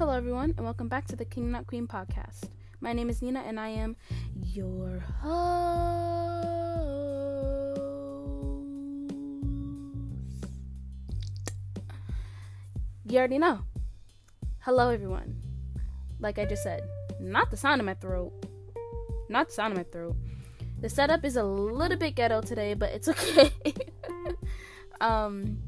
Hello, everyone, and welcome back to the King Not Queen podcast. My name is Nina, and I am your host. You already know. Hello, everyone. Like I just said, not the sound of my throat. Not the sound of my throat. The setup is a little bit ghetto today, but it's okay. um,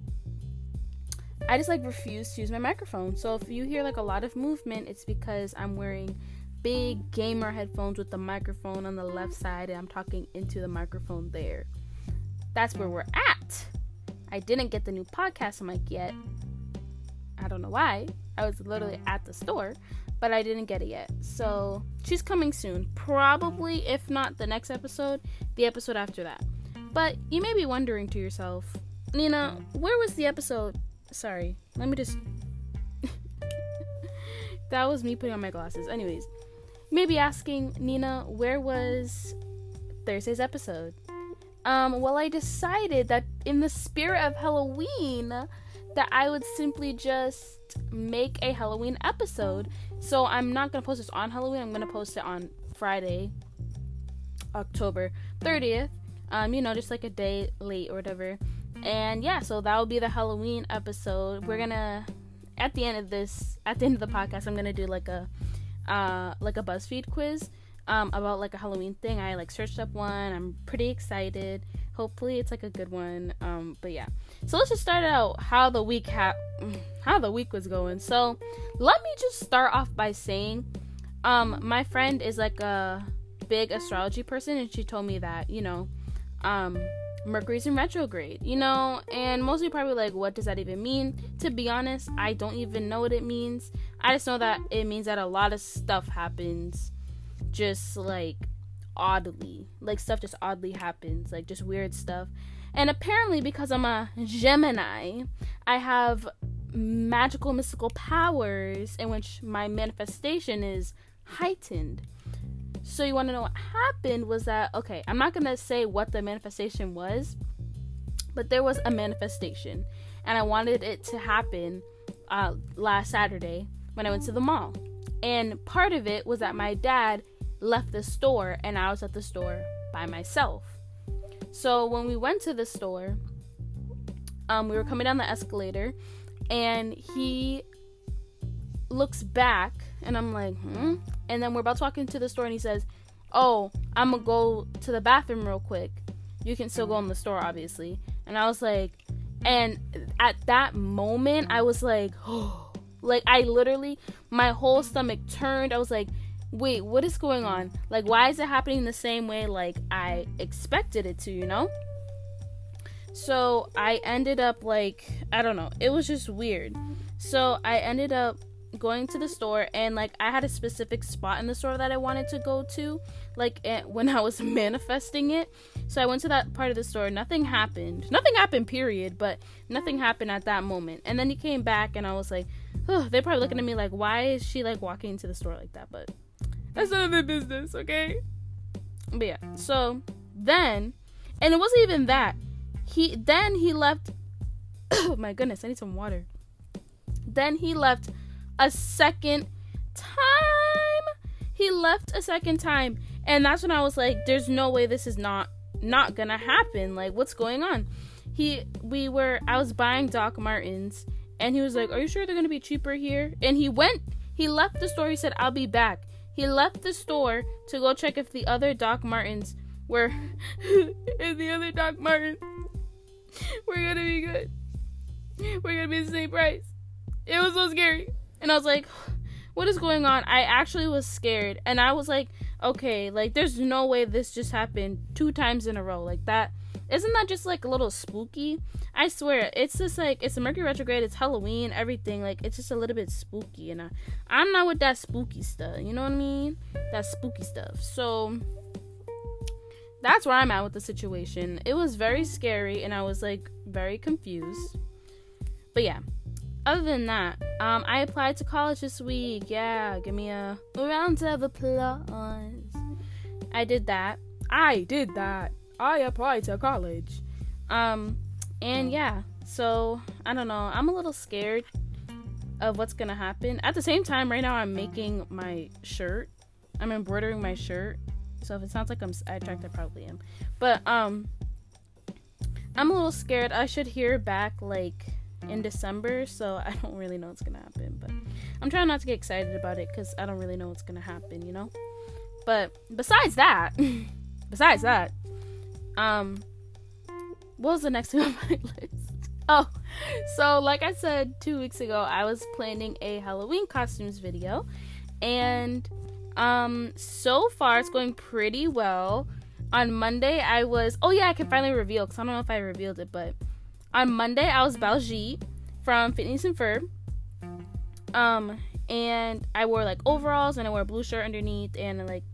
I just like refuse to use my microphone. So if you hear like a lot of movement, it's because I'm wearing big gamer headphones with the microphone on the left side and I'm talking into the microphone there. That's where we're at. I didn't get the new podcast mic yet. I don't know why. I was literally at the store, but I didn't get it yet. So she's coming soon. Probably, if not the next episode, the episode after that. But you may be wondering to yourself, Nina, where was the episode Sorry. Let me just. that was me putting on my glasses. Anyways, maybe asking Nina, where was Thursday's episode? Um, well, I decided that in the spirit of Halloween, that I would simply just make a Halloween episode. So I'm not gonna post this on Halloween. I'm gonna post it on Friday, October 30th. Um, you know, just like a day late or whatever. And yeah, so that will be the Halloween episode. We're gonna at the end of this, at the end of the podcast, I'm gonna do like a uh like a BuzzFeed quiz um about like a Halloween thing. I like searched up one. I'm pretty excited. Hopefully it's like a good one. Um but yeah. So let's just start out how the week ha- how the week was going. So let me just start off by saying um my friend is like a big astrology person and she told me that, you know, um Mercury's in retrograde, you know, and most of you probably like, what does that even mean? To be honest, I don't even know what it means. I just know that it means that a lot of stuff happens just like oddly. Like stuff just oddly happens, like just weird stuff. And apparently, because I'm a Gemini, I have magical mystical powers in which my manifestation is heightened. So you want to know what happened was that okay, I'm not going to say what the manifestation was, but there was a manifestation and I wanted it to happen uh, last Saturday when I went to the mall. And part of it was that my dad left the store and I was at the store by myself. So when we went to the store, um, we were coming down the escalator and he looks back and I'm like, hmm? And then we're about to walk into the store and he says, Oh, I'm gonna go to the bathroom real quick. You can still go in the store, obviously. And I was like, and at that moment, I was like, oh, like I literally, my whole stomach turned. I was like, wait, what is going on? Like, why is it happening the same way like I expected it to, you know? So I ended up like, I don't know, it was just weird. So I ended up going to the store and like I had a specific spot in the store that I wanted to go to like eh, when I was manifesting it. So I went to that part of the store. Nothing happened. Nothing happened period, but nothing happened at that moment. And then he came back and I was like, oh, they're probably looking at me like why is she like walking into the store like that? But that's none of their business, okay? But yeah. So then and it wasn't even that. He then he left Oh my goodness, I need some water. Then he left a second time. He left a second time. And that's when I was like, there's no way this is not not gonna happen. Like, what's going on? He we were I was buying Doc Martens and he was like, Are you sure they're gonna be cheaper here? And he went he left the store, he said, I'll be back. He left the store to go check if the other Doc Martens were if the other Doc Martens were gonna be good. We're gonna be the same price. It was so scary. And I was like, what is going on? I actually was scared. And I was like, okay, like there's no way this just happened two times in a row. Like that isn't that just like a little spooky? I swear, it's just like it's a Mercury retrograde, it's Halloween, everything. Like it's just a little bit spooky, and I, I'm not with that spooky stuff. You know what I mean? That spooky stuff. So that's where I'm at with the situation. It was very scary, and I was like very confused. But yeah, other than that, um, I applied to college this week. Yeah, give me a round of applause. I did that. I did that. I applied to college. Um, and yeah, so I don't know. I'm a little scared of what's gonna happen. At the same time, right now I'm making my shirt. I'm embroidering my shirt. So if it sounds like I'm sidetracked, I probably am. But um, I'm a little scared. I should hear back like in December, so I don't really know what's gonna happen. But I'm trying not to get excited about it because I don't really know what's gonna happen, you know. But besides that, besides that, um, what was the next thing on my list? Oh, so like I said two weeks ago, I was planning a Halloween costumes video, and um, so far it's going pretty well. On Monday, I was oh yeah, I can finally reveal because I don't know if I revealed it, but on Monday I was Baljeet from Phineas and Ferb. Um, and I wore like overalls and I wore a blue shirt underneath and like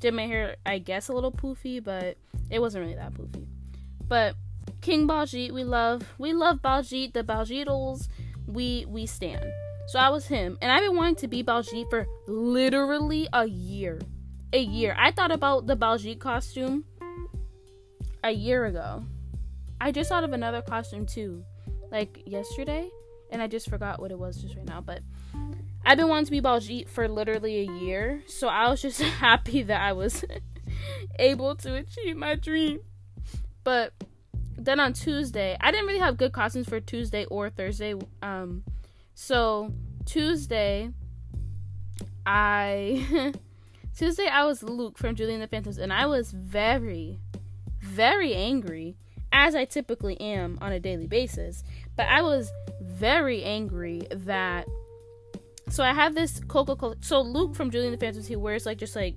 did my hair I guess a little poofy, but it wasn't really that poofy. But King Baljeet, we love we love Baljeet, the Baljeatles, we we stand. So I was him, and I've been wanting to be Baljeet for literally a year. A year. I thought about the Baljeet costume a year ago. I just thought of another costume too, like yesterday, and I just forgot what it was just right now. But I've been wanting to be Baljeet for literally a year, so I was just happy that I was able to achieve my dream. But then on Tuesday, I didn't really have good costumes for Tuesday or Thursday. Um, so Tuesday, I Tuesday I was Luke from Julie and the Phantoms, and I was very, very angry, as I typically am on a daily basis. But I was very angry that. So I have this Coca Cola. So Luke from Julie and the Phantoms, he wears like just like,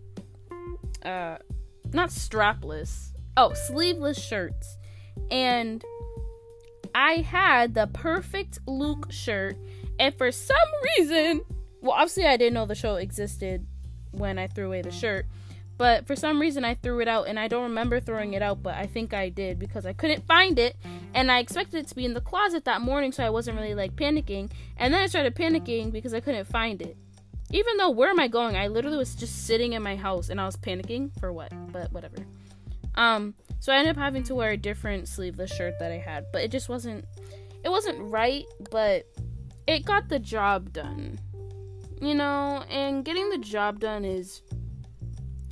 uh, not strapless. Oh, sleeveless shirts and I had the perfect Luke shirt, and for some reason, well, obviously I didn't know the show existed when I threw away the shirt, but for some reason I threw it out, and I don't remember throwing it out, but I think I did because I couldn't find it, and I expected it to be in the closet that morning, so I wasn't really like panicking, and then I started panicking because I couldn't find it. Even though where am I going? I literally was just sitting in my house and I was panicking for what? But whatever. Um, so I ended up having to wear a different sleeveless shirt that I had, but it just wasn't it wasn't right, but it got the job done. You know, and getting the job done is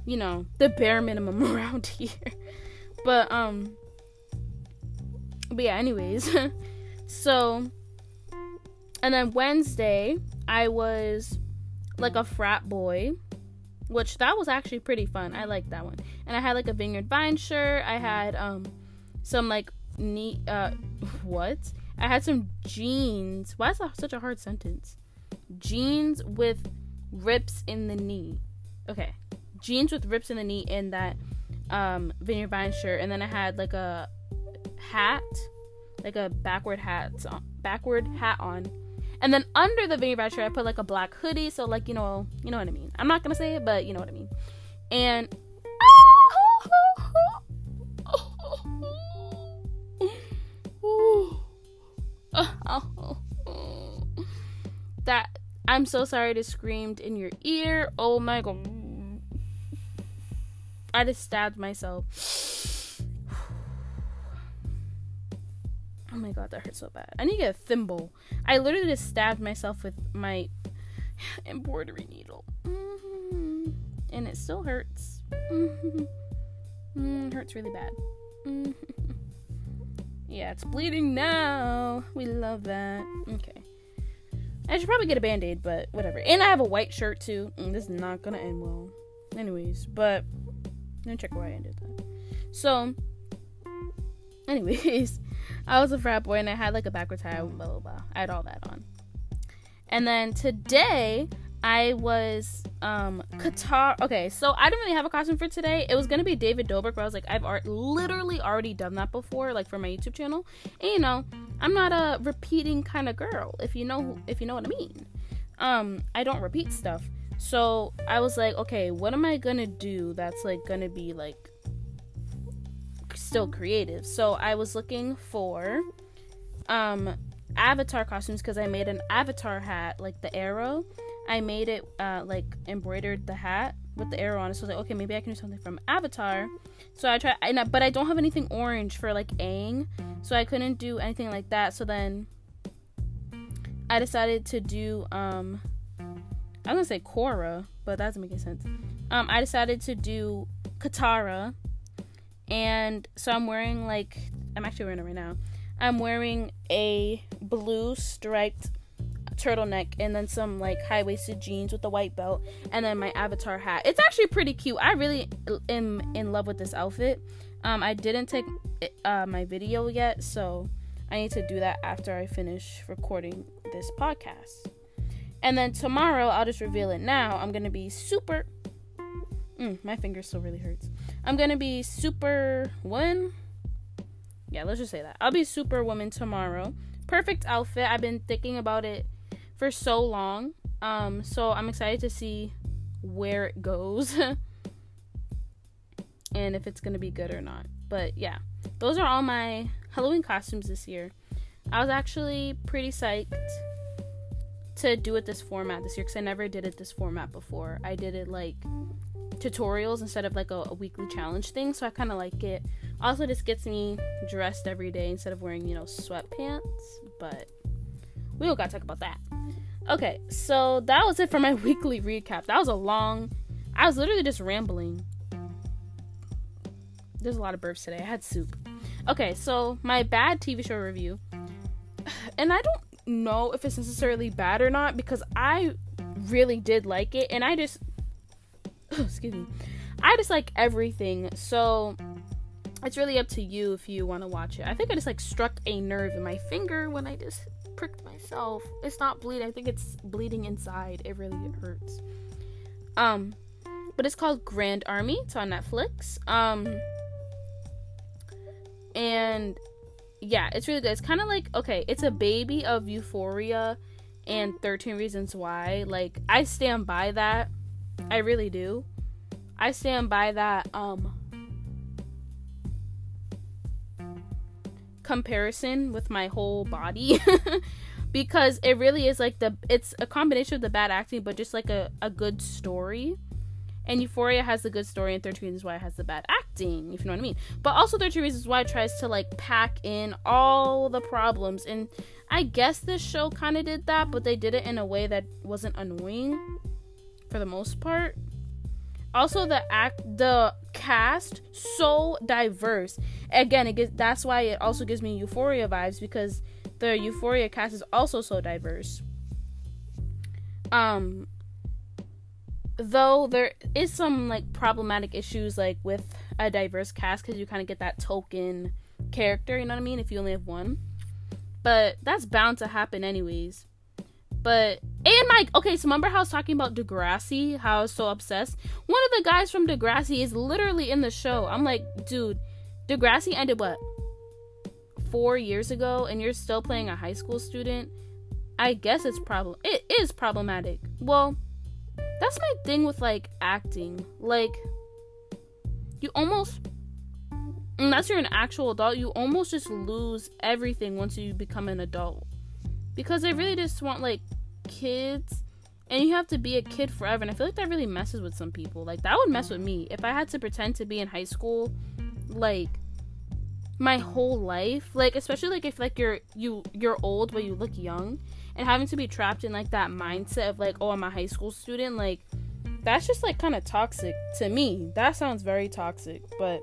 you know, the bare minimum around here. but um but yeah, anyways. so and then Wednesday I was like a frat boy which that was actually pretty fun. I liked that one. And I had like a Vineyard Vine shirt. I had um some like neat uh what? I had some jeans. Why is that such a hard sentence? Jeans with rips in the knee. Okay. Jeans with rips in the knee in that um Vineyard Vine shirt and then I had like a hat, like a backward hat backward hat on and then under the Vineyard shirt, I put like a black hoodie, so like you know, you know what I mean. I'm not gonna say it, but you know what I mean. And that I'm so sorry to screamed in your ear. Oh my god. I just stabbed myself. Oh my god, that hurts so bad. I need to get a thimble. I literally just stabbed myself with my embroidery needle. Mm-hmm. And it still hurts. Mm-hmm. Mm, it hurts really bad. Mm-hmm. yeah, it's bleeding now. We love that. Okay. I should probably get a band aid, but whatever. And I have a white shirt too. Mm, this is not gonna end well. Anyways, but check where I ended that. So, anyways, I was a frat boy and I had like a backwards hat, blah blah blah. I had all that on. And then today I was um Katara. Okay, so I didn't really have a costume for today. It was gonna be David Dobrik, but I was like, I've ar- literally already done that before, like for my YouTube channel. And you know, I'm not a repeating kind of girl, if you know if you know what I mean. Um, I don't repeat stuff. So I was like, okay, what am I gonna do that's like gonna be like still creative. So I was looking for um avatar costumes because I made an avatar hat, like the arrow. I made it uh, like embroidered the hat with the arrow on it. So I was like, okay, maybe I can do something from Avatar. So I tried, I, but I don't have anything orange for like Aang, so I couldn't do anything like that. So then I decided to do um I was gonna say Korra, but that doesn't make any sense. Um, I decided to do Katara, and so I'm wearing like I'm actually wearing it right now. I'm wearing a blue striped turtleneck and then some like high waisted jeans with a white belt and then my avatar hat. It's actually pretty cute. I really am in love with this outfit. Um, I didn't take uh, my video yet, so I need to do that after I finish recording this podcast. And then tomorrow, I'll just reveal it now. I'm gonna be super. Mm, my finger still really hurts. I'm gonna be super woman. Yeah, let's just say that. I'll be super woman tomorrow. Perfect outfit. I've been thinking about it for so long. Um, so I'm excited to see where it goes and if it's gonna be good or not. But yeah, those are all my Halloween costumes this year. I was actually pretty psyched to do it this format this year because I never did it this format before. I did it like tutorials instead of like a, a weekly challenge thing, so I kind of like it. Also, this gets me dressed every day instead of wearing, you know, sweatpants. But we don't gotta talk about that. Okay, so that was it for my weekly recap. That was a long. I was literally just rambling. There's a lot of burps today. I had soup. Okay, so my bad TV show review. And I don't know if it's necessarily bad or not because I really did like it and I just excuse me. I just like everything. So it's really up to you if you want to watch it. I think I just like struck a nerve in my finger when I just pricked myself. It's not bleeding. I think it's bleeding inside. It really hurts. Um but it's called Grand Army. It's on Netflix. Um and yeah, it's really good. It's kind of like okay, it's a baby of Euphoria and 13 Reasons Why. Like I stand by that. I really do. I stand by that um comparison with my whole body because it really is like the it's a combination of the bad acting but just like a, a good story and Euphoria has the good story, and 13 Reasons Why has the bad acting, if you know what I mean. But also 13 Reasons Why it tries to like pack in all the problems. And I guess this show kind of did that, but they did it in a way that wasn't annoying for the most part. Also, the act, the cast, so diverse. Again, it gets, that's why it also gives me Euphoria vibes because the Euphoria cast is also so diverse. Um, though there is some like problematic issues like with a diverse cast because you kind of get that token character you know what i mean if you only have one but that's bound to happen anyways but and Mike, okay, so remember how I was talking about Degrassi, how I was so obsessed? One of the guys from Degrassi is literally in the show. I'm like, dude, Degrassi ended what? Four years ago, and you're still playing a high school student? I guess it's problem it is problematic. Well, that's my thing with like acting. Like you almost unless you're an actual adult, you almost just lose everything once you become an adult. Because they really just want like kids and you have to be a kid forever and I feel like that really messes with some people. Like that would mess with me if I had to pretend to be in high school like my whole life. Like especially like if like you're you you're old but you look young and having to be trapped in like that mindset of like oh i'm a high school student like that's just like kind of toxic to me. That sounds very toxic but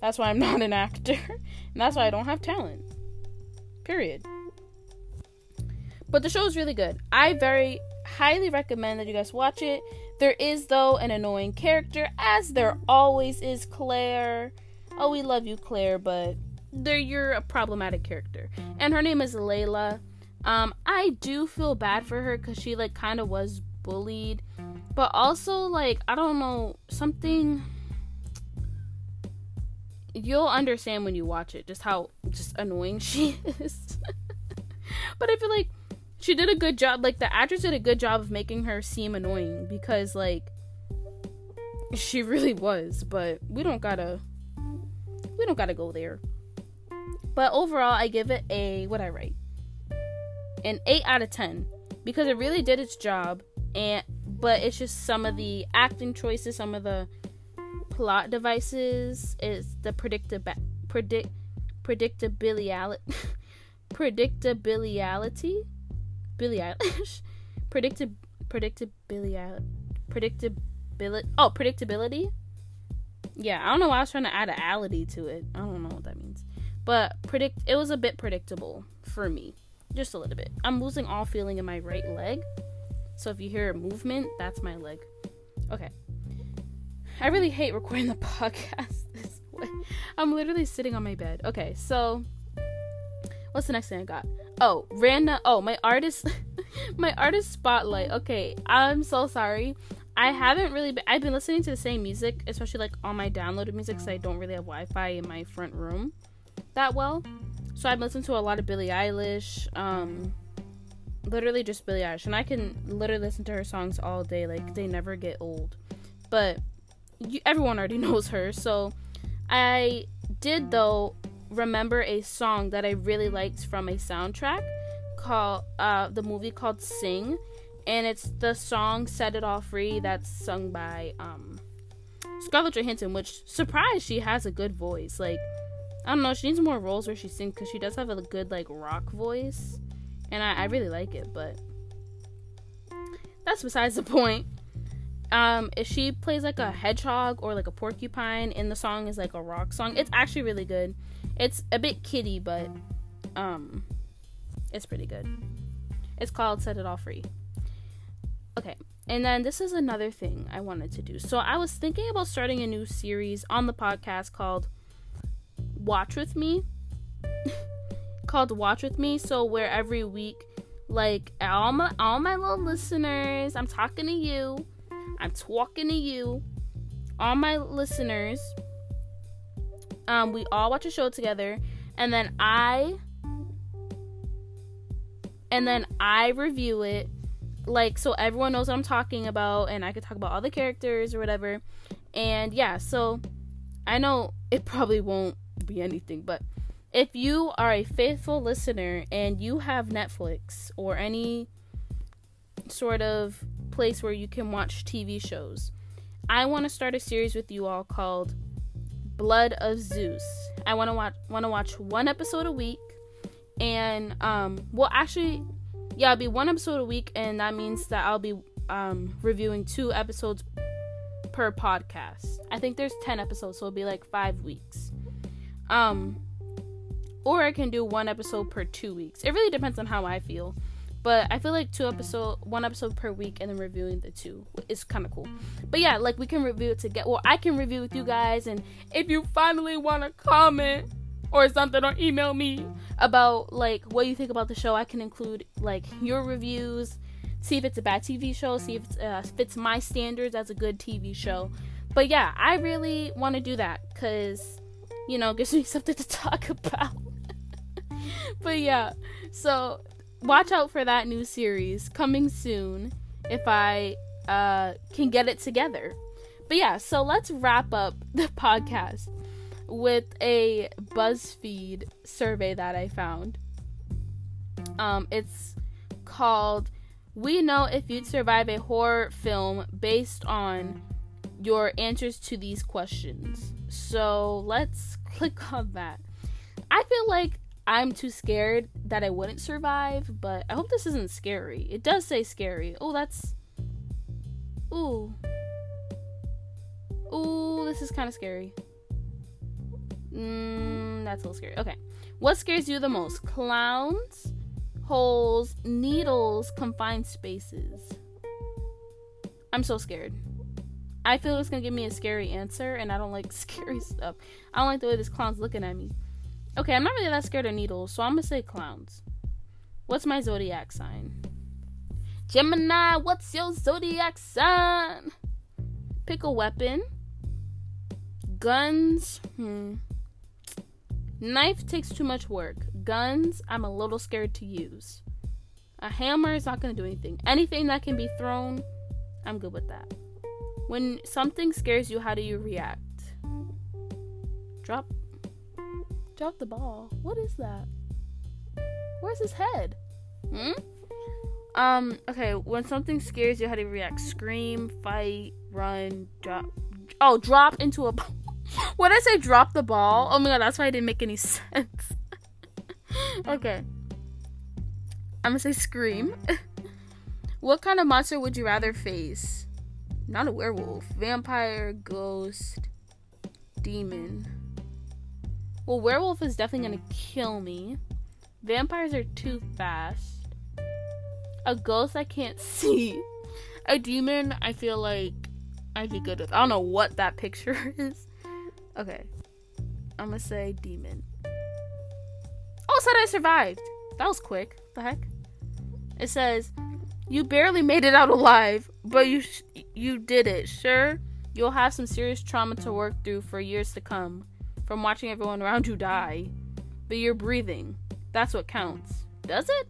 that's why i'm not an actor. And that's why i don't have talent. Period. But the show is really good. I very highly recommend that you guys watch it. There is though an annoying character as there always is claire. Oh we love you claire but there you're a problematic character. And her name is Leila um, I do feel bad for her because she like kind of was bullied, but also like I don't know something. You'll understand when you watch it just how just annoying she is. but I feel like she did a good job. Like the actress did a good job of making her seem annoying because like she really was. But we don't gotta we don't gotta go there. But overall, I give it a what I write an 8 out of 10 because it really did its job and but it's just some of the acting choices some of the plot devices is the predictable predict predictability predictability Billie Eilish. Predicted predictability predictability oh predictability? Yeah i don't know why i was trying to add ality to it. I don't know what that means. But predict it was a bit predictable for me just a little bit. I'm losing all feeling in my right leg. So if you hear a movement that's my leg. Okay. I really hate recording the podcast this way. I'm literally sitting on my bed. Okay so what's the next thing i got? Oh random oh my artist my artist spotlight. Okay, I'm so sorry. I haven't really been, I've been listening to the same music, especially like on my downloaded music because I don't really have Wi-Fi in my front room that well. So I've listened to a lot of Billie Eilish, um, literally just Billie Eilish, and I can literally listen to her songs all day. Like they never get old. But you, everyone already knows her, so I did though remember a song that I really liked from a soundtrack called uh the movie called Sing and it's the song Set It All Free that's sung by um Scarlett Johansson which surprised she has a good voice like I don't know she needs more roles where she sings because she does have a good like rock voice and I, I really like it but that's besides the point um if she plays like a hedgehog or like a porcupine and the song is like a rock song it's actually really good it's a bit kiddie but um it's pretty good. It's called Set It All Free. Okay, and then this is another thing I wanted to do. So I was thinking about starting a new series on the podcast called Watch With Me. called Watch With Me. So where every week, like all my all my little listeners, I'm talking to you. I'm talking to you. All my listeners. Um, we all watch a show together, and then I and then I review it like so everyone knows what I'm talking about and I could talk about all the characters or whatever. And yeah, so I know it probably won't be anything, but if you are a faithful listener and you have Netflix or any sort of place where you can watch TV shows, I want to start a series with you all called Blood of Zeus. I want to watch want to watch one episode a week and um well actually yeah it'll be one episode a week and that means that i'll be um reviewing two episodes per podcast i think there's 10 episodes so it'll be like five weeks um or i can do one episode per two weeks it really depends on how i feel but i feel like two episode one episode per week and then reviewing the two is kind of cool but yeah like we can review it together well i can review with you guys and if you finally want to comment or something or email me about like what you think about the show. I can include like your reviews, see if it's a bad TV show, see if it uh, fits my standards as a good TV show. But yeah, I really want to do that because you know gives me something to talk about. but yeah, so watch out for that new series coming soon if I uh, can get it together. But yeah, so let's wrap up the podcast with a BuzzFeed survey that I found. Um, it's called We Know If You'd Survive a Horror Film Based on Your Answers to These Questions. So let's click on that. I feel like I'm too scared that I wouldn't survive, but I hope this isn't scary. It does say scary. Oh, that's. Ooh. Ooh, this is kind of scary. Mm, that's a little scary. Okay. What scares you the most? Clowns, holes, needles, confined spaces. I'm so scared. I feel it's gonna give me a scary answer, and I don't like scary stuff. I don't like the way this clown's looking at me. Okay, I'm not really that scared of needles, so I'm gonna say clowns. What's my zodiac sign? Gemini, what's your zodiac sign? Pick a weapon. Guns. Hmm. Knife takes too much work. Guns, I'm a little scared to use. A hammer is not going to do anything. Anything that can be thrown, I'm good with that. When something scares you, how do you react? Drop drop the ball. What is that? Where's his head? Hmm? Um, okay, when something scares you, how do you react? Scream, fight, run, drop. Oh, drop into a When I say drop the ball, oh my god, that's why I didn't make any sense. okay. I'm gonna say Scream. what kind of monster would you rather face? Not a werewolf, vampire, ghost, demon. Well, werewolf is definitely gonna kill me. Vampires are too fast. A ghost I can't see. A demon I feel like I'd be good with. I don't know what that picture is. Okay. I'm gonna say demon. Oh, it said I survived. That was quick. The heck? It says, "You barely made it out alive, but you sh- you did it. Sure, you'll have some serious trauma to work through for years to come from watching everyone around you die, but you're breathing. That's what counts. Does it?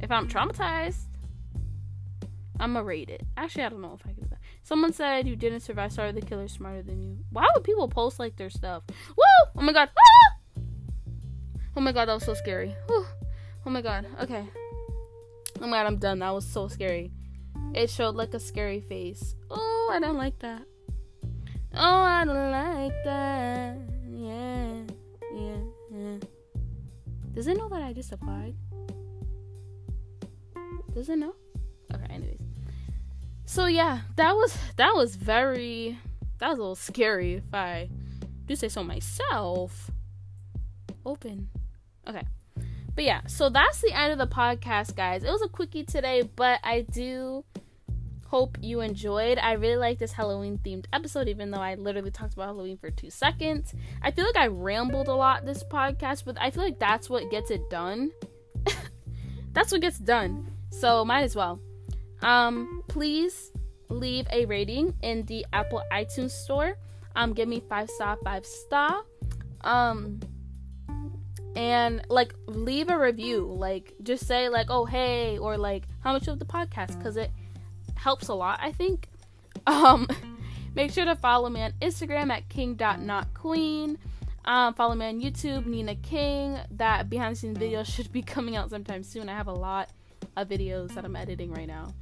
If I'm traumatized, I'm gonna rate it. Actually, I don't know if I can do that. Someone said you didn't survive. Sorry, the killer's smarter than you. Why would people post like their stuff? Woo! Oh my god! Ah! Oh my god, that was so scary. Whew. Oh my god. Okay. My god, I'm done. That was so scary. It showed like a scary face. Oh, I don't like that. Oh, I don't like that. Yeah, yeah, yeah. Does it know that I just applied? Does it know? Okay, anyways. So yeah, that was that was very that was a little scary if I do say so myself. Open. Okay. But yeah, so that's the end of the podcast, guys. It was a quickie today, but I do hope you enjoyed. I really like this Halloween themed episode, even though I literally talked about Halloween for two seconds. I feel like I rambled a lot this podcast, but I feel like that's what gets it done. that's what gets done. So might as well. Um, please leave a rating in the Apple iTunes store. Um, give me five star, five star. Um, and like leave a review. Like just say like, oh hey, or like how much of the podcast, because it helps a lot. I think. Um, make sure to follow me on Instagram at king.notqueen. Um, follow me on YouTube, Nina King. That behind the scenes video should be coming out sometime soon. I have a lot of videos that I'm editing right now.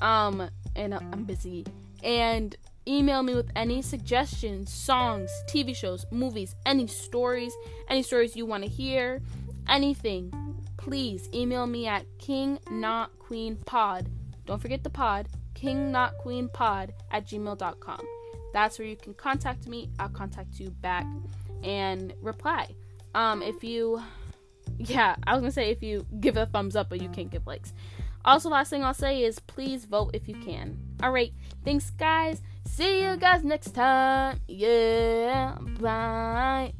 Um, and I'm busy. And email me with any suggestions, songs, TV shows, movies, any stories, any stories you want to hear, anything. Please email me at kingnotqueenpod. Don't forget the pod, kingnotqueenpod at gmail.com. That's where you can contact me. I'll contact you back and reply. Um, if you, yeah, I was gonna say if you give a thumbs up, but you can't give likes. Also, last thing I'll say is please vote if you can. All right, thanks, guys. See you guys next time. Yeah, bye.